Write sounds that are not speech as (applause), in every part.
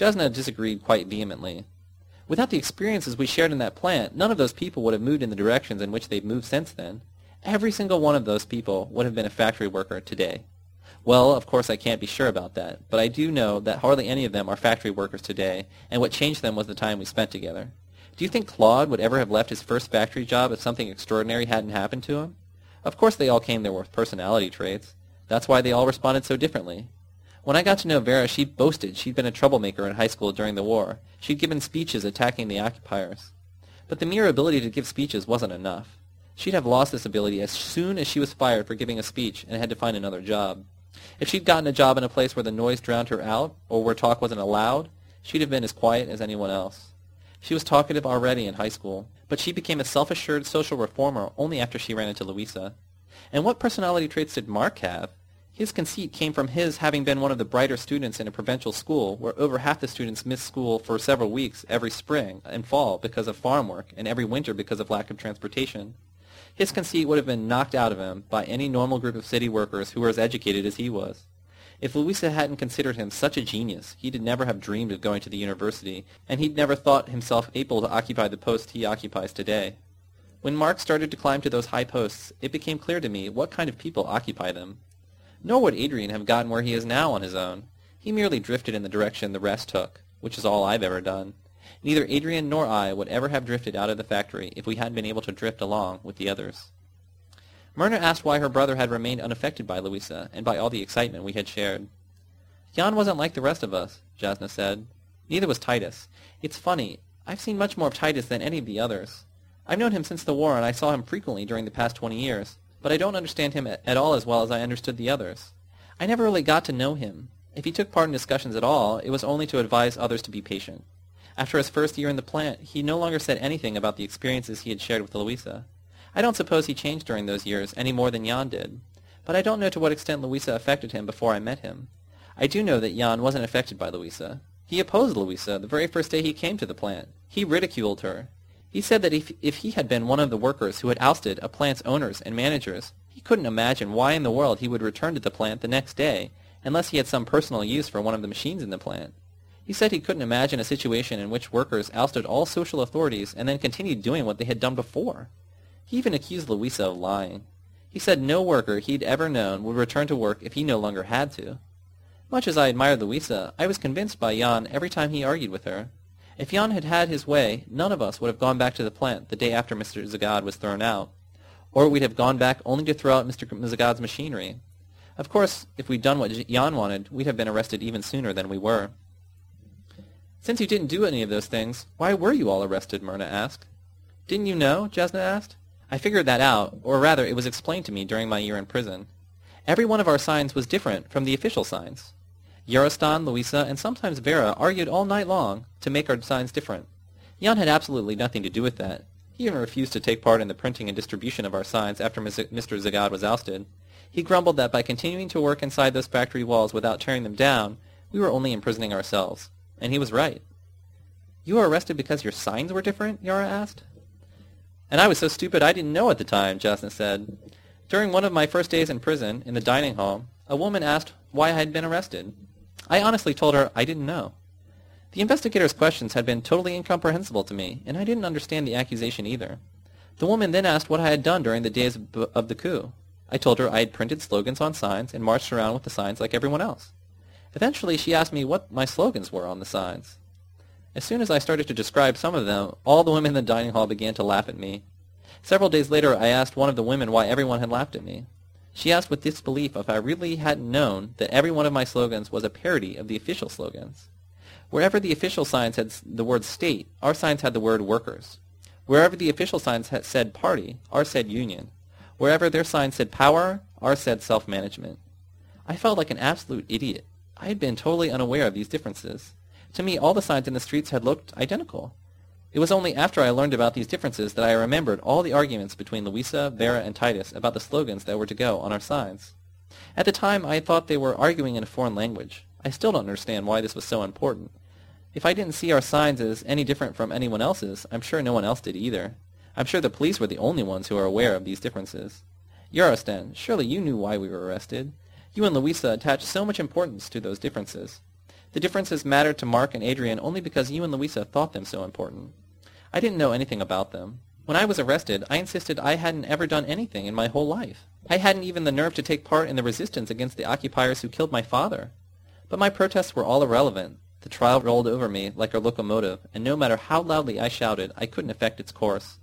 Jasna disagreed quite vehemently. Without the experiences we shared in that plant, none of those people would have moved in the directions in which they've moved since then. Every single one of those people would have been a factory worker today. Well, of course I can't be sure about that, but I do know that hardly any of them are factory workers today, and what changed them was the time we spent together. Do you think Claude would ever have left his first factory job if something extraordinary hadn't happened to him? Of course they all came there with personality traits. That's why they all responded so differently. When I got to know Vera, she boasted she'd been a troublemaker in high school during the war. She'd given speeches attacking the occupiers. But the mere ability to give speeches wasn't enough. She'd have lost this ability as soon as she was fired for giving a speech and had to find another job. If she'd gotten a job in a place where the noise drowned her out, or where talk wasn't allowed, she'd have been as quiet as anyone else. She was talkative already in high school, but she became a self-assured social reformer only after she ran into Louisa. And what personality traits did Mark have? His conceit came from his having been one of the brighter students in a provincial school where over half the students missed school for several weeks every spring and fall because of farm work and every winter because of lack of transportation. His conceit would have been knocked out of him by any normal group of city workers who were as educated as he was. If Louisa hadn't considered him such a genius, he'd never have dreamed of going to the university, and he'd never thought himself able to occupy the post he occupies today. When Mark started to climb to those high posts, it became clear to me what kind of people occupy them. Nor would Adrian have gotten where he is now on his own. He merely drifted in the direction the rest took, which is all I've ever done. Neither Adrian nor I would ever have drifted out of the factory if we hadn't been able to drift along with the others. Myrna asked why her brother had remained unaffected by Louisa and by all the excitement we had shared. Jan wasn't like the rest of us, Jasna said. Neither was Titus. It's funny. I've seen much more of Titus than any of the others. I've known him since the war, and I saw him frequently during the past twenty years, but I don't understand him at all as well as I understood the others. I never really got to know him. If he took part in discussions at all, it was only to advise others to be patient. After his first year in the plant, he no longer said anything about the experiences he had shared with Louisa. I don't suppose he changed during those years any more than Jan did. But I don't know to what extent Louisa affected him before I met him. I do know that Jan wasn't affected by Louisa. He opposed Louisa the very first day he came to the plant. He ridiculed her. He said that if, if he had been one of the workers who had ousted a plant's owners and managers, he couldn't imagine why in the world he would return to the plant the next day unless he had some personal use for one of the machines in the plant. He said he couldn't imagine a situation in which workers ousted all social authorities and then continued doing what they had done before. He even accused Louisa of lying. He said no worker he'd ever known would return to work if he no longer had to. Much as I admired Louisa, I was convinced by Jan every time he argued with her. If Jan had had his way, none of us would have gone back to the plant the day after Mr. Zagad was thrown out. Or we'd have gone back only to throw out Mr. Zagad's machinery. Of course, if we'd done what Jan wanted, we'd have been arrested even sooner than we were. Since you didn't do any of those things, why were you all arrested? Myrna asked. Didn't you know? Jasna asked. I figured that out, or rather it was explained to me during my year in prison. Every one of our signs was different from the official signs. Yarostan, Louisa, and sometimes Vera argued all night long to make our signs different. Jan had absolutely nothing to do with that. He even refused to take part in the printing and distribution of our signs after Mr. Zagad was ousted. He grumbled that by continuing to work inside those factory walls without tearing them down, we were only imprisoning ourselves. And he was right. You were arrested because your signs were different? Yara asked. And I was so stupid I didn't know at the time, Jasna said. During one of my first days in prison, in the dining hall, a woman asked why I had been arrested. I honestly told her I didn't know. The investigator's questions had been totally incomprehensible to me, and I didn't understand the accusation either. The woman then asked what I had done during the days of the coup. I told her I had printed slogans on signs and marched around with the signs like everyone else. Eventually, she asked me what my slogans were on the signs. As soon as I started to describe some of them, all the women in the dining hall began to laugh at me. Several days later, I asked one of the women why everyone had laughed at me. She asked with disbelief if I really hadn't known that every one of my slogans was a parody of the official slogans. Wherever the official signs had the word state, our signs had the word workers. Wherever the official signs had said party, ours said union. Wherever their signs said power, ours said self-management. I felt like an absolute idiot. I had been totally unaware of these differences. To me, all the signs in the streets had looked identical. It was only after I learned about these differences that I remembered all the arguments between Louisa, Vera, and Titus about the slogans that were to go on our signs. At the time, I thought they were arguing in a foreign language. I still don't understand why this was so important. If I didn't see our signs as any different from anyone else's, I'm sure no one else did either. I'm sure the police were the only ones who were aware of these differences. Yarostan, surely you knew why we were arrested. You and Louisa attached so much importance to those differences. The differences mattered to Mark and Adrian only because you and Louisa thought them so important. I didn't know anything about them. When I was arrested, I insisted I hadn't ever done anything in my whole life. I hadn't even the nerve to take part in the resistance against the occupiers who killed my father. But my protests were all irrelevant. The trial rolled over me like a locomotive, and no matter how loudly I shouted, I couldn't affect its course.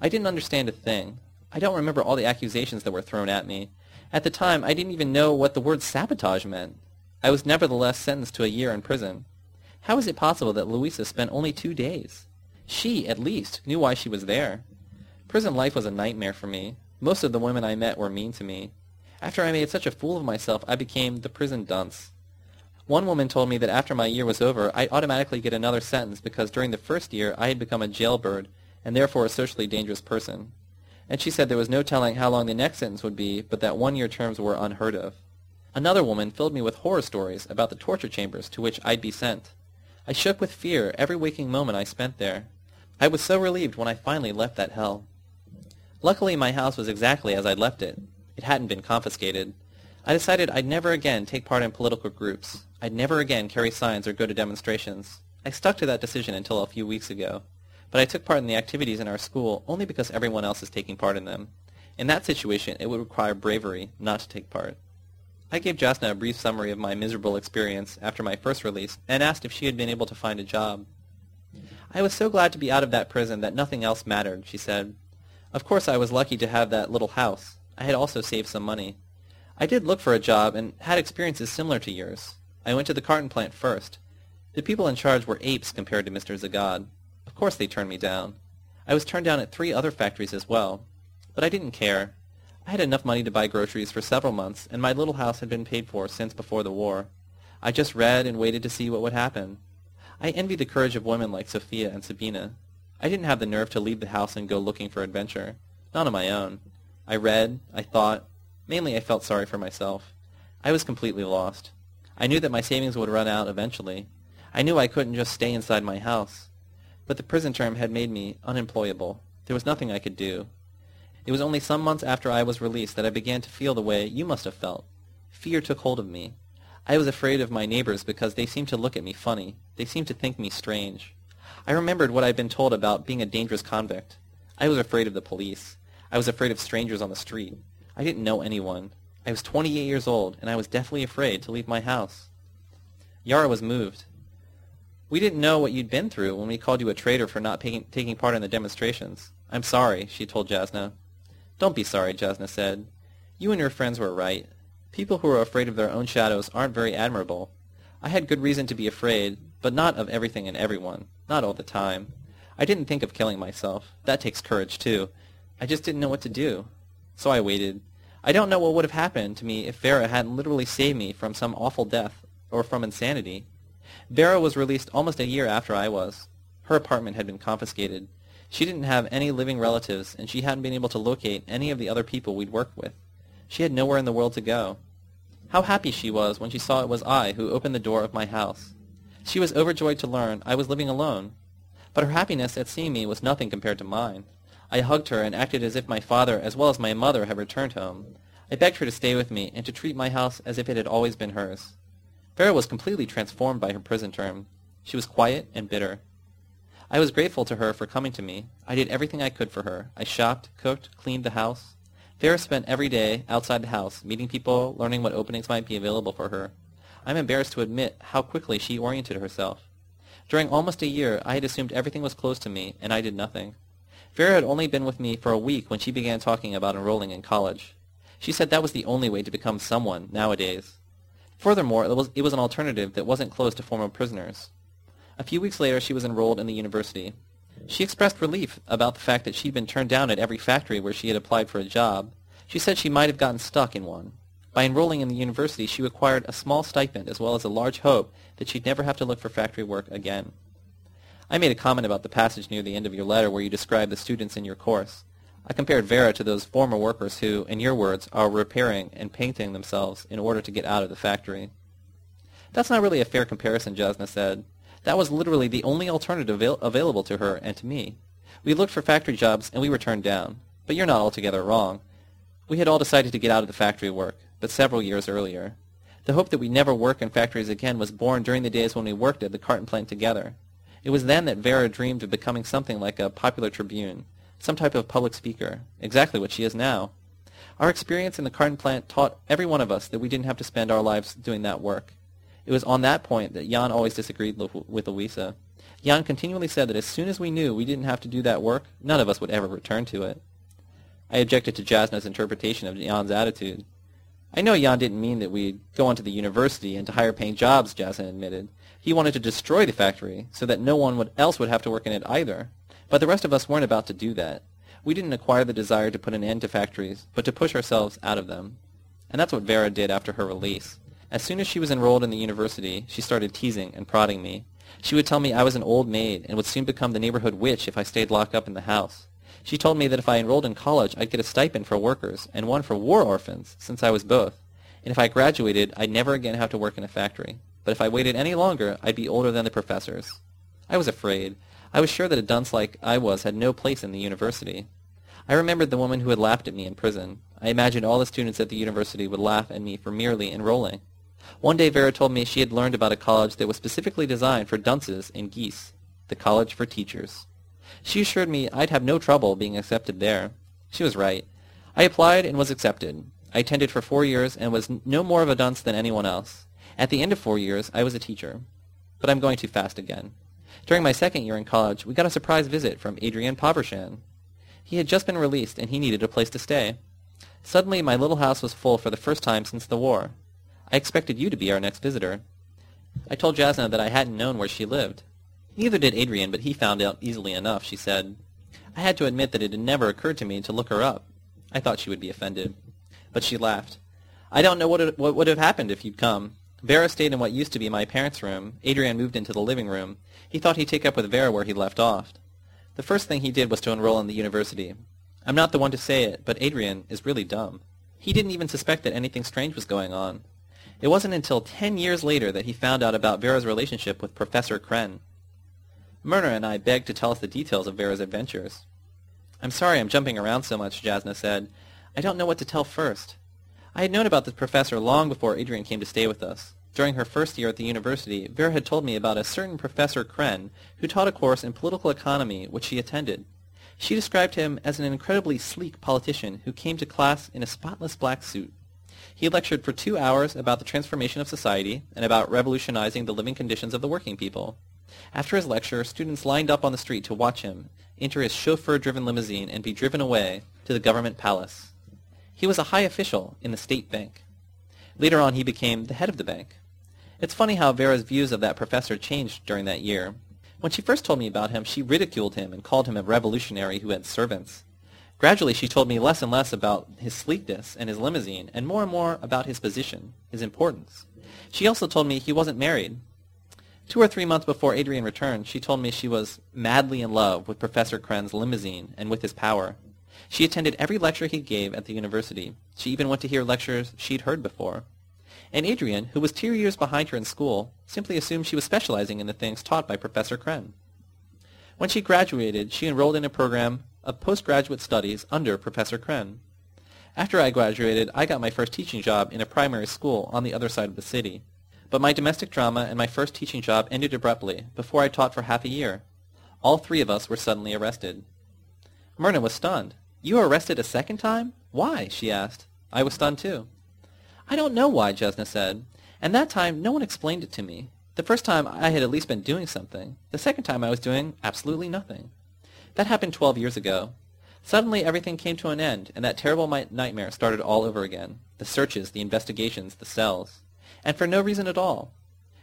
I didn't understand a thing. I don't remember all the accusations that were thrown at me. At the time, I didn't even know what the word sabotage meant. I was nevertheless sentenced to a year in prison. How is it possible that Louisa spent only two days? She, at least, knew why she was there. Prison life was a nightmare for me. Most of the women I met were mean to me. After I made such a fool of myself, I became the prison dunce. One woman told me that after my year was over, I'd automatically get another sentence because during the first year I had become a jailbird and therefore a socially dangerous person. And she said there was no telling how long the next sentence would be, but that one-year terms were unheard of. Another woman filled me with horror stories about the torture chambers to which I'd be sent. I shook with fear every waking moment I spent there. I was so relieved when I finally left that hell. Luckily, my house was exactly as I'd left it. It hadn't been confiscated. I decided I'd never again take part in political groups. I'd never again carry signs or go to demonstrations. I stuck to that decision until a few weeks ago. But I took part in the activities in our school only because everyone else is taking part in them. In that situation, it would require bravery not to take part. I gave Jasna a brief summary of my miserable experience after my first release and asked if she had been able to find a job. I was so glad to be out of that prison that nothing else mattered, she said. Of course I was lucky to have that little house. I had also saved some money. I did look for a job and had experiences similar to yours. I went to the carton plant first. The people in charge were apes compared to Mr. Zagad. Of course they turned me down. I was turned down at three other factories as well. But I didn't care. I had enough money to buy groceries for several months, and my little house had been paid for since before the war. I just read and waited to see what would happen. I envy the courage of women like Sophia and Sabina. I didn't have the nerve to leave the house and go looking for adventure. Not on my own. I read, I thought. Mainly I felt sorry for myself. I was completely lost. I knew that my savings would run out eventually. I knew I couldn't just stay inside my house. But the prison term had made me unemployable. There was nothing I could do. It was only some months after I was released that I began to feel the way you must have felt. Fear took hold of me. I was afraid of my neighbors because they seemed to look at me funny. They seemed to think me strange. I remembered what I'd been told about being a dangerous convict. I was afraid of the police. I was afraid of strangers on the street. I didn't know anyone. I was 28 years old, and I was deathly afraid to leave my house. Yara was moved. We didn't know what you'd been through when we called you a traitor for not taking part in the demonstrations. I'm sorry, she told Jasna. Don't be sorry, Jasna said. You and your friends were right. People who are afraid of their own shadows aren't very admirable. I had good reason to be afraid, but not of everything and everyone. Not all the time. I didn't think of killing myself. That takes courage, too. I just didn't know what to do. So I waited. I don't know what would have happened to me if Vera hadn't literally saved me from some awful death, or from insanity. Vera was released almost a year after I was. Her apartment had been confiscated. She didn't have any living relatives, and she hadn't been able to locate any of the other people we'd worked with. She had nowhere in the world to go. How happy she was when she saw it was I who opened the door of my house. She was overjoyed to learn I was living alone. But her happiness at seeing me was nothing compared to mine. I hugged her and acted as if my father as well as my mother had returned home. I begged her to stay with me and to treat my house as if it had always been hers. Vera was completely transformed by her prison term. She was quiet and bitter. I was grateful to her for coming to me. I did everything I could for her. I shopped, cooked, cleaned the house. Vera spent every day outside the house, meeting people, learning what openings might be available for her. I'm embarrassed to admit how quickly she oriented herself. During almost a year, I had assumed everything was closed to me, and I did nothing. Vera had only been with me for a week when she began talking about enrolling in college. She said that was the only way to become someone nowadays. Furthermore, it was, it was an alternative that wasn't closed to former prisoners. A few weeks later, she was enrolled in the university. She expressed relief about the fact that she'd been turned down at every factory where she had applied for a job. She said she might have gotten stuck in one. By enrolling in the university, she acquired a small stipend as well as a large hope that she'd never have to look for factory work again. I made a comment about the passage near the end of your letter where you describe the students in your course. I compared Vera to those former workers who, in your words, are repairing and painting themselves in order to get out of the factory. That's not really a fair comparison, Jasna said. That was literally the only alternative avail- available to her and to me. We looked for factory jobs and we were turned down. But you're not altogether wrong. We had all decided to get out of the factory work, but several years earlier. The hope that we'd never work in factories again was born during the days when we worked at the carton plant together. It was then that Vera dreamed of becoming something like a popular tribune, some type of public speaker, exactly what she is now. Our experience in the carton plant taught every one of us that we didn't have to spend our lives doing that work. It was on that point that Jan always disagreed with Louisa. Jan continually said that as soon as we knew we didn't have to do that work, none of us would ever return to it. I objected to Jasna's interpretation of Jan's attitude. I know Jan didn't mean that we'd go on to the university and to higher paying jobs, Jasna admitted. He wanted to destroy the factory so that no one else would have to work in it either. But the rest of us weren't about to do that. We didn't acquire the desire to put an end to factories, but to push ourselves out of them. And that's what Vera did after her release. As soon as she was enrolled in the university, she started teasing and prodding me. She would tell me I was an old maid and would soon become the neighborhood witch if I stayed locked up in the house. She told me that if I enrolled in college, I'd get a stipend for workers and one for war orphans, since I was both. And if I graduated, I'd never again have to work in a factory. But if I waited any longer, I'd be older than the professors. I was afraid. I was sure that a dunce like I was had no place in the university. I remembered the woman who had laughed at me in prison. I imagined all the students at the university would laugh at me for merely enrolling. One day Vera told me she had learned about a college that was specifically designed for dunces and geese, the College for Teachers. She assured me I'd have no trouble being accepted there. She was right. I applied and was accepted. I attended for four years and was no more of a dunce than anyone else. At the end of four years, I was a teacher. But I'm going too fast again. During my second year in college, we got a surprise visit from Adrian Povershan. He had just been released, and he needed a place to stay. Suddenly, my little house was full for the first time since the war. I expected you to be our next visitor. I told Jasna that I hadn't known where she lived. Neither did Adrian, but he found out easily enough, she said. I had to admit that it had never occurred to me to look her up. I thought she would be offended. But she laughed. I don't know what, it, what would have happened if you'd come. Vera stayed in what used to be my parents' room. Adrian moved into the living room. He thought he'd take up with Vera where he left off. The first thing he did was to enroll in the university. I'm not the one to say it, but Adrian is really dumb. He didn't even suspect that anything strange was going on. It wasn't until ten years later that he found out about Vera's relationship with Professor Kren. Myrna and I begged to tell us the details of Vera's adventures. I'm sorry I'm jumping around so much, Jasna said. I don't know what to tell first. I had known about this professor long before Adrian came to stay with us. During her first year at the university, Vera had told me about a certain Professor Kren who taught a course in political economy which she attended. She described him as an incredibly sleek politician who came to class in a spotless black suit. He lectured for two hours about the transformation of society and about revolutionizing the living conditions of the working people. After his lecture, students lined up on the street to watch him enter his chauffeur-driven limousine and be driven away to the government palace. He was a high official in the state bank. Later on, he became the head of the bank. It's funny how Vera's views of that professor changed during that year. When she first told me about him, she ridiculed him and called him a revolutionary who had servants. Gradually, she told me less and less about his sleekness and his limousine, and more and more about his position, his importance. She also told me he wasn't married. Two or three months before Adrian returned, she told me she was madly in love with Professor Kren's limousine and with his power. She attended every lecture he gave at the university. She even went to hear lectures she'd heard before and Adrian, who was two years behind her in school, simply assumed she was specializing in the things taught by Professor Kren. When she graduated, she enrolled in a program of postgraduate studies under Professor Kren. After I graduated, I got my first teaching job in a primary school on the other side of the city. But my domestic drama and my first teaching job ended abruptly before I taught for half a year. All three of us were suddenly arrested. Myrna was stunned. You were arrested a second time? Why? she asked. I was stunned too. I don't know why, Jasna said. And that time, no one explained it to me. The first time, I had at least been doing something. The second time, I was doing absolutely nothing. That happened 12 years ago. Suddenly, everything came to an end, and that terrible nightmare started all over again. The searches, the investigations, the cells. And for no reason at all.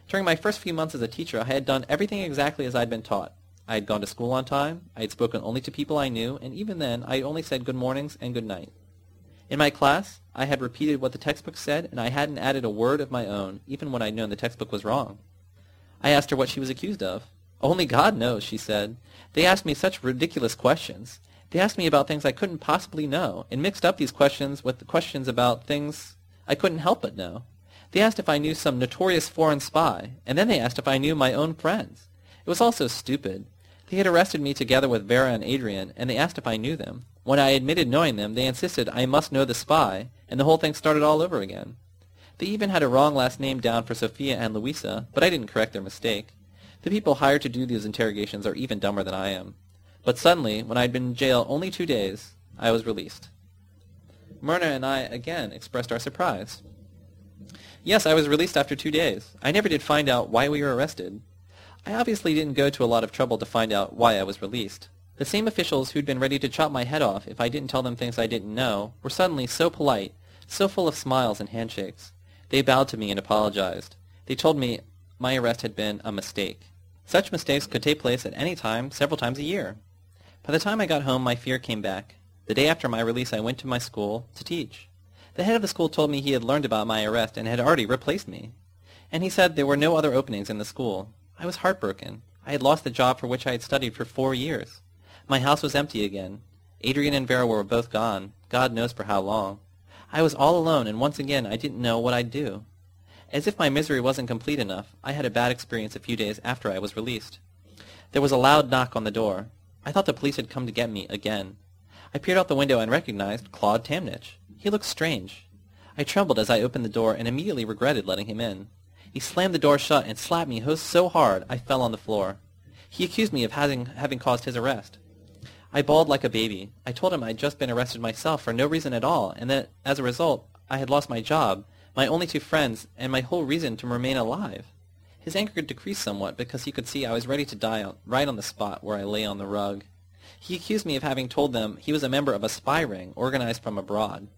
During my first few months as a teacher, I had done everything exactly as I'd been taught. I had gone to school on time, I had spoken only to people I knew, and even then, I only said good mornings and good night. In my class, I had repeated what the textbook said, and I hadn't added a word of my own, even when I'd known the textbook was wrong. I asked her what she was accused of. Only God knows, she said. They asked me such ridiculous questions. They asked me about things I couldn't possibly know, and mixed up these questions with the questions about things I couldn't help but know. They asked if I knew some notorious foreign spy, and then they asked if I knew my own friends. It was all so stupid. They had arrested me together with Vera and Adrian, and they asked if I knew them. When I admitted knowing them, they insisted I must know the spy, and the whole thing started all over again. They even had a wrong last name down for Sophia and Louisa, but I didn't correct their mistake. The people hired to do these interrogations are even dumber than I am. But suddenly, when I had been in jail only two days, I was released. Myrna and I again expressed our surprise. Yes, I was released after two days. I never did find out why we were arrested. I obviously didn't go to a lot of trouble to find out why I was released. The same officials who'd been ready to chop my head off if I didn't tell them things I didn't know were suddenly so polite, so full of smiles and handshakes. They bowed to me and apologized. They told me my arrest had been a mistake. Such mistakes could take place at any time, several times a year. By the time I got home, my fear came back. The day after my release, I went to my school to teach. The head of the school told me he had learned about my arrest and had already replaced me. And he said there were no other openings in the school. I was heartbroken. I had lost the job for which I had studied for four years. My house was empty again. Adrian and Vera were both gone, God knows for how long. I was all alone, and once again I didn't know what I'd do. As if my misery wasn't complete enough, I had a bad experience a few days after I was released. There was a loud knock on the door. I thought the police had come to get me again. I peered out the window and recognized Claude Tamnich. He looked strange. I trembled as I opened the door and immediately regretted letting him in. He slammed the door shut and slapped me so hard I fell on the floor. He accused me of having, having caused his arrest. I bawled like a baby. I told him I'd just been arrested myself for no reason at all, and that, as a result, I had lost my job, my only two friends, and my whole reason to remain alive. His anger decreased somewhat because he could see I was ready to die right on the spot where I lay on the rug. He accused me of having told them he was a member of a spy ring organized from abroad.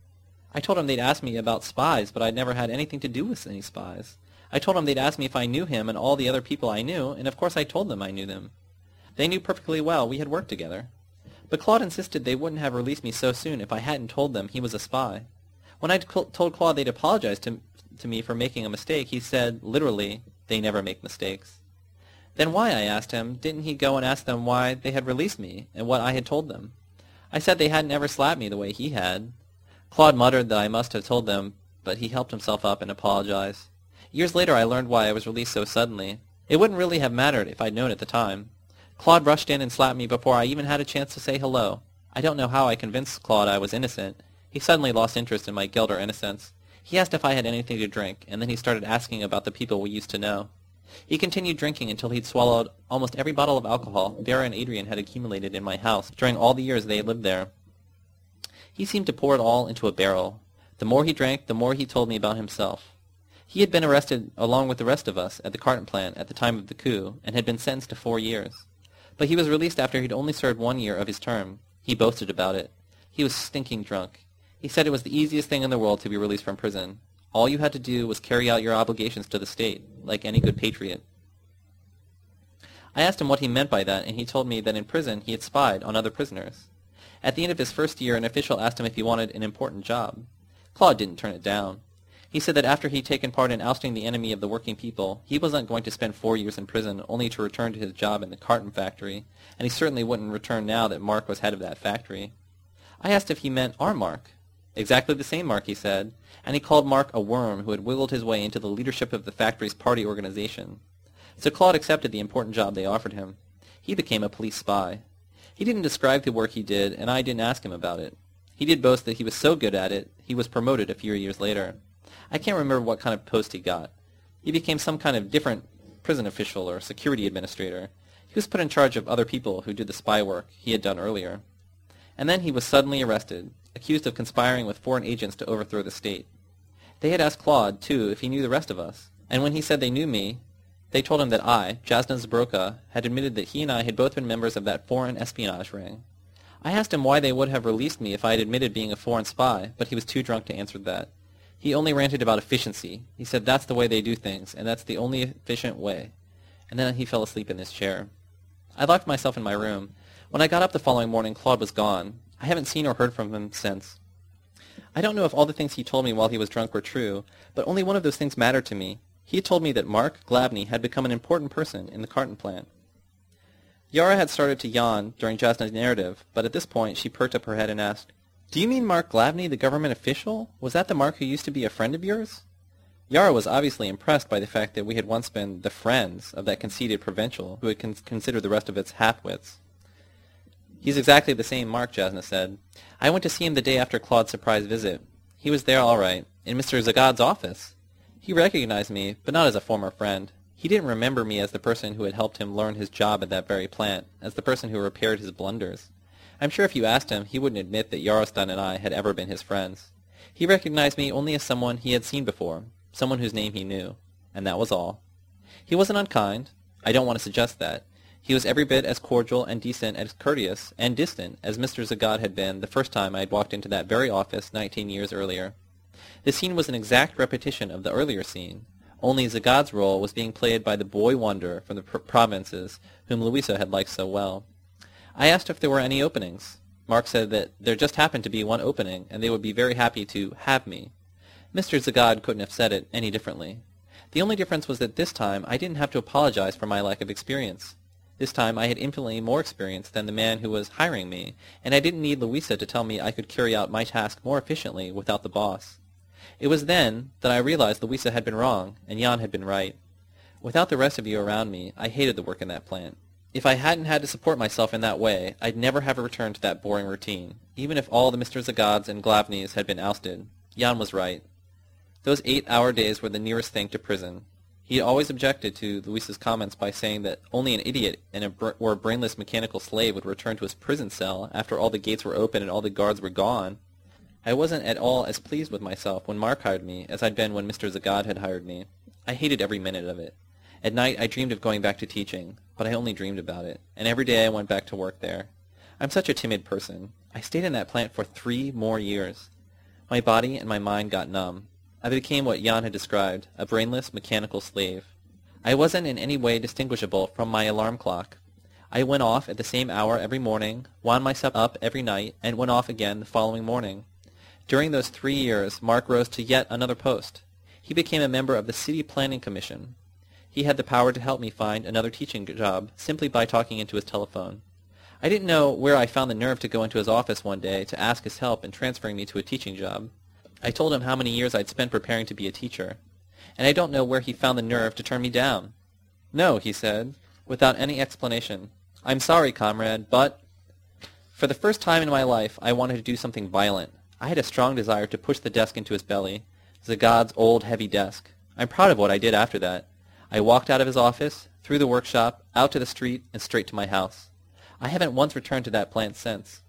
I told him they'd asked me about spies, but I'd never had anything to do with any spies. I told him they'd asked me if I knew him and all the other people I knew, and of course I told them I knew them. They knew perfectly well we had worked together. But Claude insisted they wouldn't have released me so soon if I hadn't told them he was a spy. When I told Claude they'd apologize to, to me for making a mistake, he said, literally, they never make mistakes. Then why, I asked him, didn't he go and ask them why they had released me and what I had told them? I said they hadn't ever slapped me the way he had. Claude muttered that I must have told them, but he helped himself up and apologized. Years later I learned why I was released so suddenly. It wouldn't really have mattered if I'd known at the time. Claude rushed in and slapped me before I even had a chance to say hello. I don't know how I convinced Claude I was innocent. He suddenly lost interest in my guilt or innocence. He asked if I had anything to drink, and then he started asking about the people we used to know. He continued drinking until he'd swallowed almost every bottle of alcohol Vera and Adrian had accumulated in my house during all the years they had lived there. He seemed to pour it all into a barrel. The more he drank, the more he told me about himself. He had been arrested along with the rest of us at the carton plant at the time of the coup, and had been sentenced to four years. But he was released after he'd only served one year of his term. He boasted about it. He was stinking drunk. He said it was the easiest thing in the world to be released from prison. All you had to do was carry out your obligations to the state, like any good patriot. I asked him what he meant by that, and he told me that in prison he had spied on other prisoners. At the end of his first year, an official asked him if he wanted an important job. Claude didn't turn it down. He said that after he'd taken part in ousting the enemy of the working people, he wasn't going to spend four years in prison only to return to his job in the carton factory, and he certainly wouldn't return now that Mark was head of that factory. I asked if he meant our Mark. Exactly the same Mark, he said, and he called Mark a worm who had wiggled his way into the leadership of the factory's party organization. So Claude accepted the important job they offered him. He became a police spy. He didn't describe the work he did, and I didn't ask him about it. He did boast that he was so good at it, he was promoted a few years later. I can't remember what kind of post he got. He became some kind of different prison official or security administrator. He was put in charge of other people who did the spy work he had done earlier. And then he was suddenly arrested, accused of conspiring with foreign agents to overthrow the state. They had asked Claude, too, if he knew the rest of us, and when he said they knew me, they told him that I, Jasna Zbroka, had admitted that he and I had both been members of that foreign espionage ring. I asked him why they would have released me if I had admitted being a foreign spy, but he was too drunk to answer that. He only ranted about efficiency. He said that's the way they do things, and that's the only efficient way. And then he fell asleep in his chair. I locked myself in my room. When I got up the following morning, Claude was gone. I haven't seen or heard from him since. I don't know if all the things he told me while he was drunk were true, but only one of those things mattered to me. He had told me that Mark Glavny had become an important person in the carton plant. Yara had started to yawn during Jasna's narrative, but at this point she perked up her head and asked, do you mean Mark Glavny, the government official? Was that the Mark who used to be a friend of yours? Yara was obviously impressed by the fact that we had once been the friends of that conceited provincial who had con- considered the rest of its half-wits. He's exactly the same Mark, Jasna said. I went to see him the day after Claude's surprise visit. He was there all right, in Mr. Zagad's office. He recognized me, but not as a former friend. He didn't remember me as the person who had helped him learn his job at that very plant, as the person who repaired his blunders. I'm sure if you asked him, he wouldn't admit that Yarostan and I had ever been his friends. He recognized me only as someone he had seen before, someone whose name he knew, and that was all. He wasn't unkind. I don't want to suggest that. He was every bit as cordial and decent as courteous and distant as Mr. Zagad had been the first time I had walked into that very office nineteen years earlier. The scene was an exact repetition of the earlier scene, only Zagad's role was being played by the boy wonder from the pr- provinces whom Louisa had liked so well. I asked if there were any openings. Mark said that there just happened to be one opening, and they would be very happy to have me. Mr. Zagad couldn't have said it any differently. The only difference was that this time I didn't have to apologize for my lack of experience. This time I had infinitely more experience than the man who was hiring me, and I didn't need Louisa to tell me I could carry out my task more efficiently without the boss. It was then that I realized Louisa had been wrong, and Jan had been right. Without the rest of you around me, I hated the work in that plant. If I hadn't had to support myself in that way, I'd never have returned to that boring routine, even if all the Mr. Zagads and Glavnys had been ousted. Jan was right. Those eight-hour days were the nearest thing to prison. He always objected to Louisa's comments by saying that only an idiot and a br- or a brainless mechanical slave would return to his prison cell after all the gates were open and all the guards were gone. I wasn't at all as pleased with myself when Mark hired me as I'd been when Mr. Zagad had hired me. I hated every minute of it. At night I dreamed of going back to teaching, but I only dreamed about it, and every day I went back to work there. I'm such a timid person. I stayed in that plant for three more years. My body and my mind got numb. I became what Jan had described, a brainless, mechanical slave. I wasn't in any way distinguishable from my alarm clock. I went off at the same hour every morning, wound myself up every night, and went off again the following morning. During those three years, Mark rose to yet another post. He became a member of the City Planning Commission. He had the power to help me find another teaching job simply by talking into his telephone. I didn't know where I found the nerve to go into his office one day to ask his help in transferring me to a teaching job. I told him how many years I'd spent preparing to be a teacher, and I don't know where he found the nerve to turn me down. No, he said, without any explanation. I'm sorry, comrade, but... For the first time in my life, I wanted to do something violent. I had a strong desire to push the desk into his belly, Zagad's old, heavy desk. I'm proud of what I did after that. I walked out of his office, through the workshop, out to the street, and straight to my house. I haven't once returned to that plant since.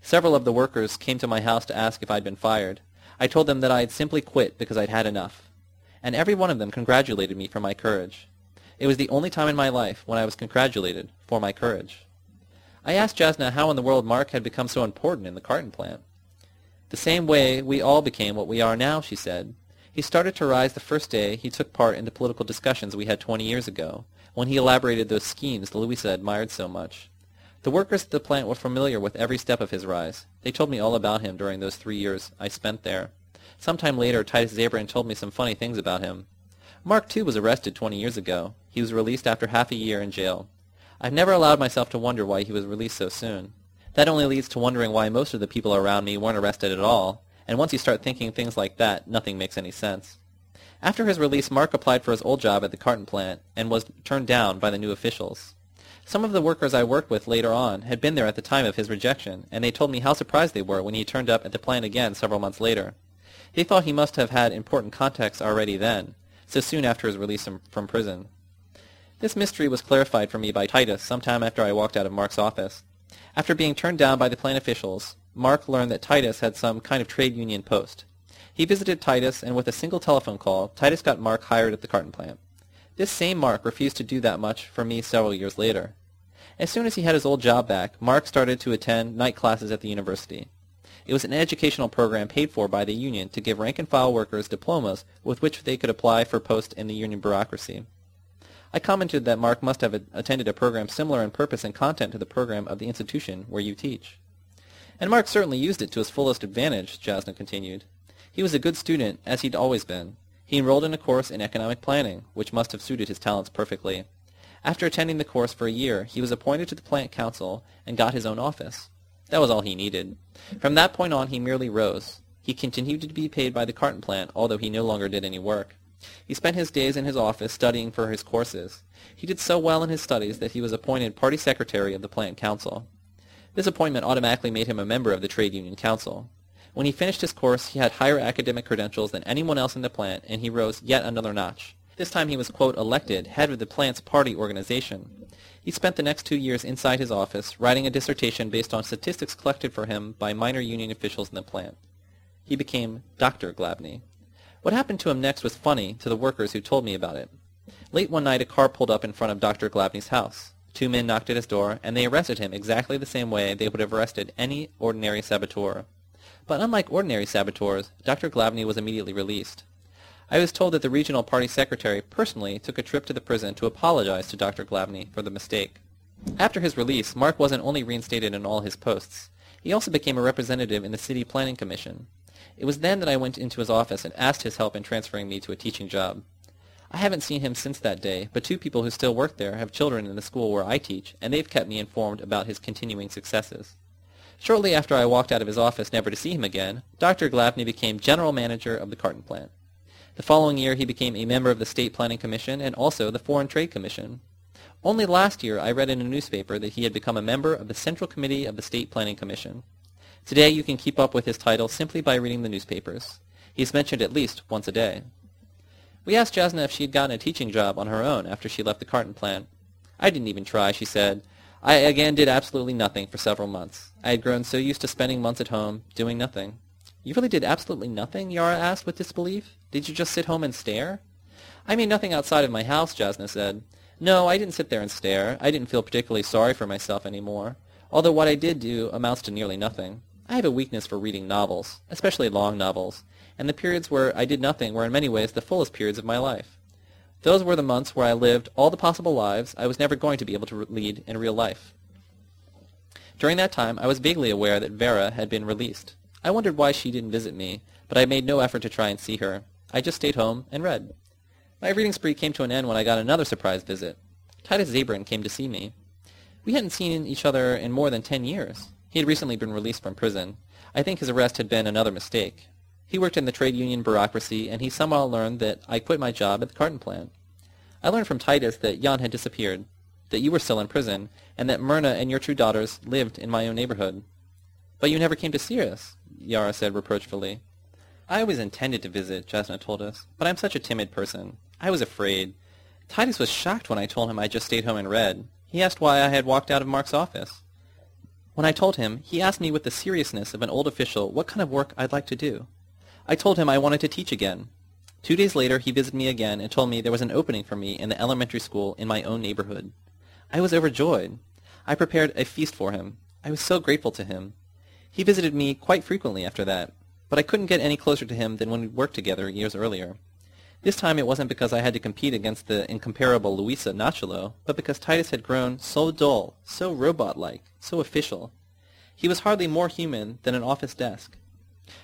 Several of the workers came to my house to ask if I'd been fired. I told them that I had simply quit because I'd had enough. And every one of them congratulated me for my courage. It was the only time in my life when I was congratulated for my courage. I asked Jasna how in the world Mark had become so important in the carton plant. The same way we all became what we are now, she said. He started to rise the first day he took part in the political discussions we had 20 years ago, when he elaborated those schemes Louisa admired so much. The workers at the plant were familiar with every step of his rise. They told me all about him during those three years I spent there. Some time later, Titus Zabrin told me some funny things about him. Mark, too, was arrested 20 years ago. He was released after half a year in jail. I've never allowed myself to wonder why he was released so soon. That only leads to wondering why most of the people around me weren't arrested at all, and once you start thinking things like that, nothing makes any sense. After his release, Mark applied for his old job at the carton plant and was turned down by the new officials. Some of the workers I worked with later on had been there at the time of his rejection, and they told me how surprised they were when he turned up at the plant again several months later. They thought he must have had important contacts already then, so soon after his release from prison. This mystery was clarified for me by Titus some time after I walked out of Mark's office. After being turned down by the plant officials, Mark learned that Titus had some kind of trade union post. He visited Titus, and with a single telephone call, Titus got Mark hired at the carton plant. This same Mark refused to do that much for me several years later. As soon as he had his old job back, Mark started to attend night classes at the university. It was an educational program paid for by the union to give rank-and-file workers diplomas with which they could apply for posts in the union bureaucracy. I commented that Mark must have attended a program similar in purpose and content to the program of the institution where you teach. And Mark certainly used it to his fullest advantage, Jasna continued. He was a good student, as he'd always been. He enrolled in a course in economic planning, which must have suited his talents perfectly. After attending the course for a year, he was appointed to the plant council and got his own office. That was all he needed. From that point on, he merely rose. He continued to be paid by the carton plant, although he no longer did any work. He spent his days in his office studying for his courses. He did so well in his studies that he was appointed party secretary of the plant council. This appointment automatically made him a member of the trade union council. When he finished his course, he had higher academic credentials than anyone else in the plant, and he rose yet another notch. This time he was, quote, elected head of the plant's party organization. He spent the next two years inside his office, writing a dissertation based on statistics collected for him by minor union officials in the plant. He became Dr. Glavny. What happened to him next was funny to the workers who told me about it. Late one night a car pulled up in front of Dr. Glavny's house. Two men knocked at his door, and they arrested him exactly the same way they would have arrested any ordinary saboteur. But unlike ordinary saboteurs, Dr. Glavny was immediately released. I was told that the regional party secretary personally took a trip to the prison to apologize to Dr. Glavny for the mistake. After his release, Mark wasn't only reinstated in all his posts. He also became a representative in the City Planning Commission. It was then that I went into his office and asked his help in transferring me to a teaching job. I haven't seen him since that day, but two people who still work there have children in the school where I teach, and they've kept me informed about his continuing successes. Shortly after I walked out of his office never to see him again, Dr. Glavny became general manager of the carton plant. The following year he became a member of the State Planning Commission and also the Foreign Trade Commission. Only last year I read in a newspaper that he had become a member of the Central Committee of the State Planning Commission. Today you can keep up with his title simply by reading the newspapers. He is mentioned at least once a day. We asked Jasna if she had gotten a teaching job on her own after she left the carton plant. I didn't even try, she said. I again did absolutely nothing for several months. I had grown so used to spending months at home, doing nothing. You really did absolutely nothing? Yara asked with disbelief. Did you just sit home and stare? I mean nothing outside of my house, Jasna said. No, I didn't sit there and stare. I didn't feel particularly sorry for myself any more, although what I did do amounts to nearly nothing. I have a weakness for reading novels, especially long novels, and the periods where I did nothing were in many ways the fullest periods of my life. Those were the months where I lived all the possible lives I was never going to be able to lead in real life. During that time, I was vaguely aware that Vera had been released. I wondered why she didn't visit me, but I made no effort to try and see her. I just stayed home and read. My reading spree came to an end when I got another surprise visit. Titus Zabrin came to see me. We hadn't seen each other in more than ten years. He had recently been released from prison. I think his arrest had been another mistake. He worked in the trade union bureaucracy, and he somehow learned that I quit my job at the carton plant. I learned from Titus that Jan had disappeared, that you were still in prison, and that Myrna and your two daughters lived in my own neighborhood. But you never came to see us, Yara said reproachfully. I always intended to visit, Jasna told us, but I'm such a timid person. I was afraid. Titus was shocked when I told him I just stayed home and read. He asked why I had walked out of Mark's office. When I told him, he asked me with the seriousness of an old official what kind of work I'd like to do. I told him I wanted to teach again. Two days later, he visited me again and told me there was an opening for me in the elementary school in my own neighborhood. I was overjoyed. I prepared a feast for him. I was so grateful to him. He visited me quite frequently after that, but I couldn't get any closer to him than when we worked together years earlier. This time it wasn't because I had to compete against the incomparable Luisa Nachalo, but because Titus had grown so dull, so robot-like, so official. He was hardly more human than an office desk.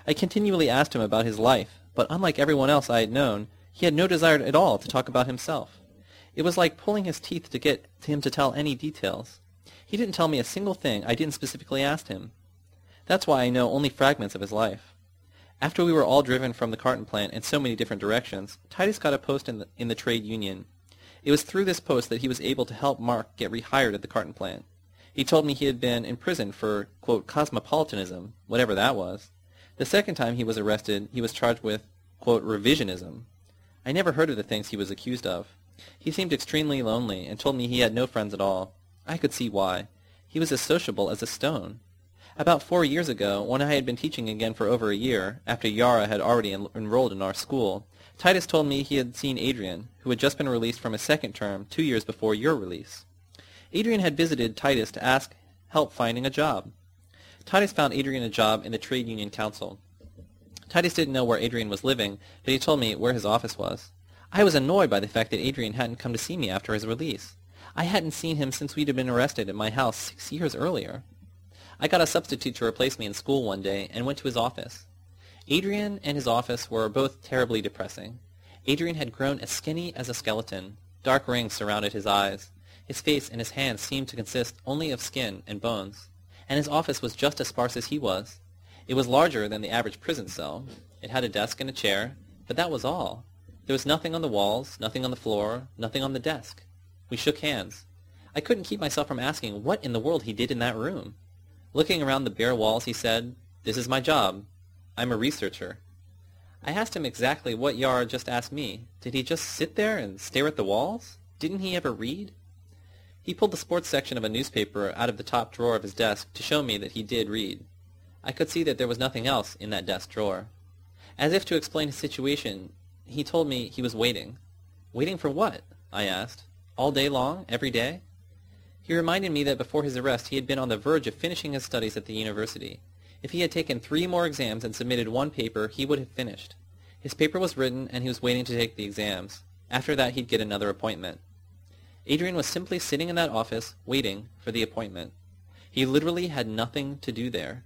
I continually asked him about his life, but unlike everyone else I had known, he had no desire at all to talk about himself. It was like pulling his teeth to get him to tell any details. He didn't tell me a single thing I didn't specifically ask him. That's why I know only fragments of his life. After we were all driven from the carton plant in so many different directions, Titus got a post in the, in the trade union. It was through this post that he was able to help Mark get rehired at the carton plant. He told me he had been in prison for, quote, cosmopolitanism, whatever that was. The second time he was arrested, he was charged with, quote, revisionism. I never heard of the things he was accused of. He seemed extremely lonely and told me he had no friends at all. I could see why. He was as sociable as a stone. About four years ago, when I had been teaching again for over a year, after Yara had already en- enrolled in our school, Titus told me he had seen Adrian, who had just been released from his second term two years before your release. Adrian had visited Titus to ask help finding a job. Titus found Adrian a job in the Trade Union Council. Titus didn't know where Adrian was living, but he told me where his office was. I was annoyed by the fact that Adrian hadn't come to see me after his release. I hadn't seen him since we'd been arrested at my house six years earlier. I got a substitute to replace me in school one day and went to his office. Adrian and his office were both terribly depressing. Adrian had grown as skinny as a skeleton. Dark rings surrounded his eyes. His face and his hands seemed to consist only of skin and bones and his office was just as sparse as he was. It was larger than the average prison cell. It had a desk and a chair, but that was all. There was nothing on the walls, nothing on the floor, nothing on the desk. We shook hands. I couldn't keep myself from asking what in the world he did in that room. Looking around the bare walls, he said, This is my job. I'm a researcher. I asked him exactly what Yar just asked me. Did he just sit there and stare at the walls? Didn't he ever read? He pulled the sports section of a newspaper out of the top drawer of his desk to show me that he did read. I could see that there was nothing else in that desk drawer. As if to explain his situation, he told me he was waiting. Waiting for what? I asked. All day long? Every day? He reminded me that before his arrest he had been on the verge of finishing his studies at the university. If he had taken three more exams and submitted one paper, he would have finished. His paper was written, and he was waiting to take the exams. After that, he'd get another appointment. Adrian was simply sitting in that office, waiting for the appointment. He literally had nothing to do there.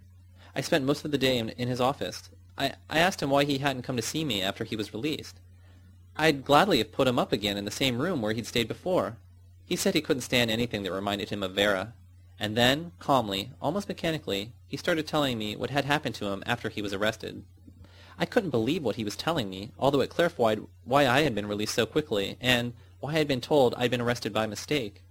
I spent most of the day in, in his office. I, I asked him why he hadn't come to see me after he was released. I'd gladly have put him up again in the same room where he'd stayed before. He said he couldn't stand anything that reminded him of Vera. And then, calmly, almost mechanically, he started telling me what had happened to him after he was arrested. I couldn't believe what he was telling me, although it clarified why I had been released so quickly, and why I had been told I'd been arrested by mistake.